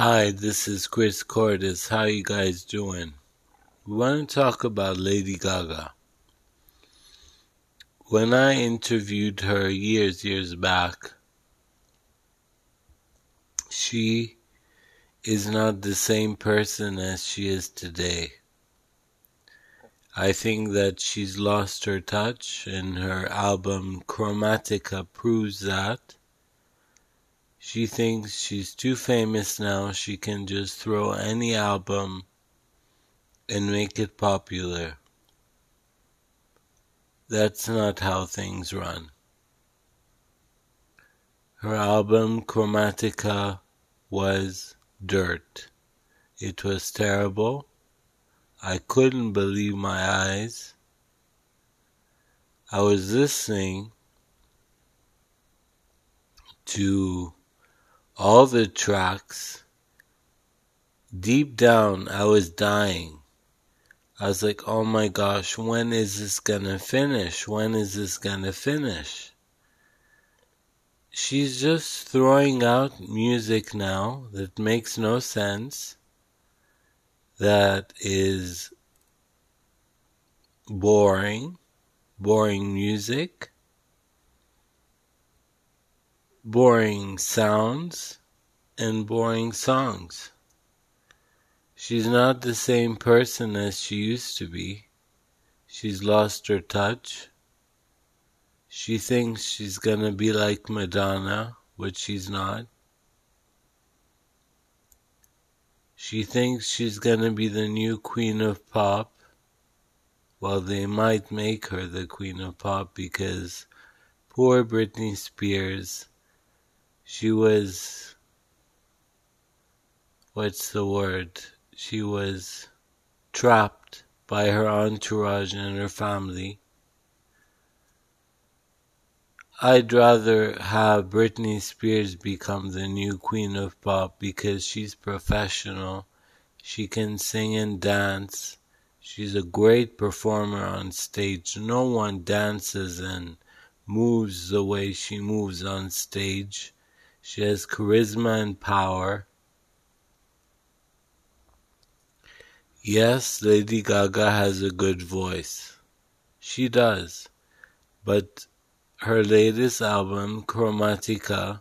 Hi, this is Kris Kourtis. How you guys doing? We want to talk about Lady Gaga. When I interviewed her years, years back, she is not the same person as she is today. I think that she's lost her touch, and her album Chromatica proves that. She thinks she's too famous now, she can just throw any album and make it popular. That's not how things run. Her album Chromatica was dirt. It was terrible. I couldn't believe my eyes. I was listening to all the tracks. Deep down, I was dying. I was like, oh my gosh, when is this gonna finish? When is this gonna finish? She's just throwing out music now that makes no sense, that is boring, boring music boring sounds and boring songs. She's not the same person as she used to be. She's lost her touch. She thinks she's gonna be like Madonna, which she's not. She thinks she's gonna be the new queen of pop. Well, they might make her the queen of pop because poor Britney Spears she was what's the word? She was trapped by her entourage and her family. I'd rather have Britney Spears become the new queen of pop because she's professional. She can sing and dance. She's a great performer on stage. No one dances and moves the way she moves on stage. She has charisma and power. Yes, Lady Gaga has a good voice. She does. But her latest album, Chromatica,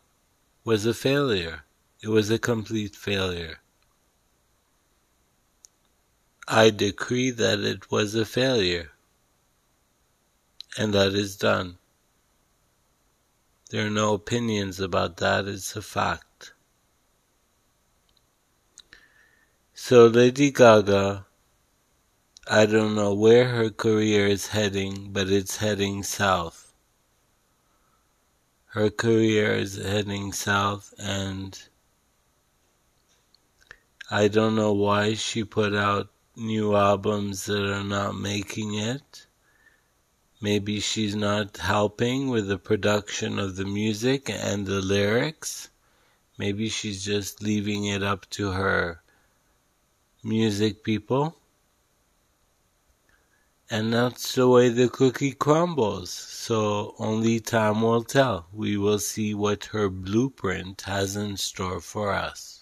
was a failure. It was a complete failure. I decree that it was a failure. And that is done. There are no opinions about that, it's a fact. So Lady Gaga, I don't know where her career is heading, but it's heading south. Her career is heading south and I don't know why she put out new albums that are not making it. Maybe she's not helping with the production of the music and the lyrics. Maybe she's just leaving it up to her music people. And that's the way the cookie crumbles. So only time will tell. We will see what her blueprint has in store for us.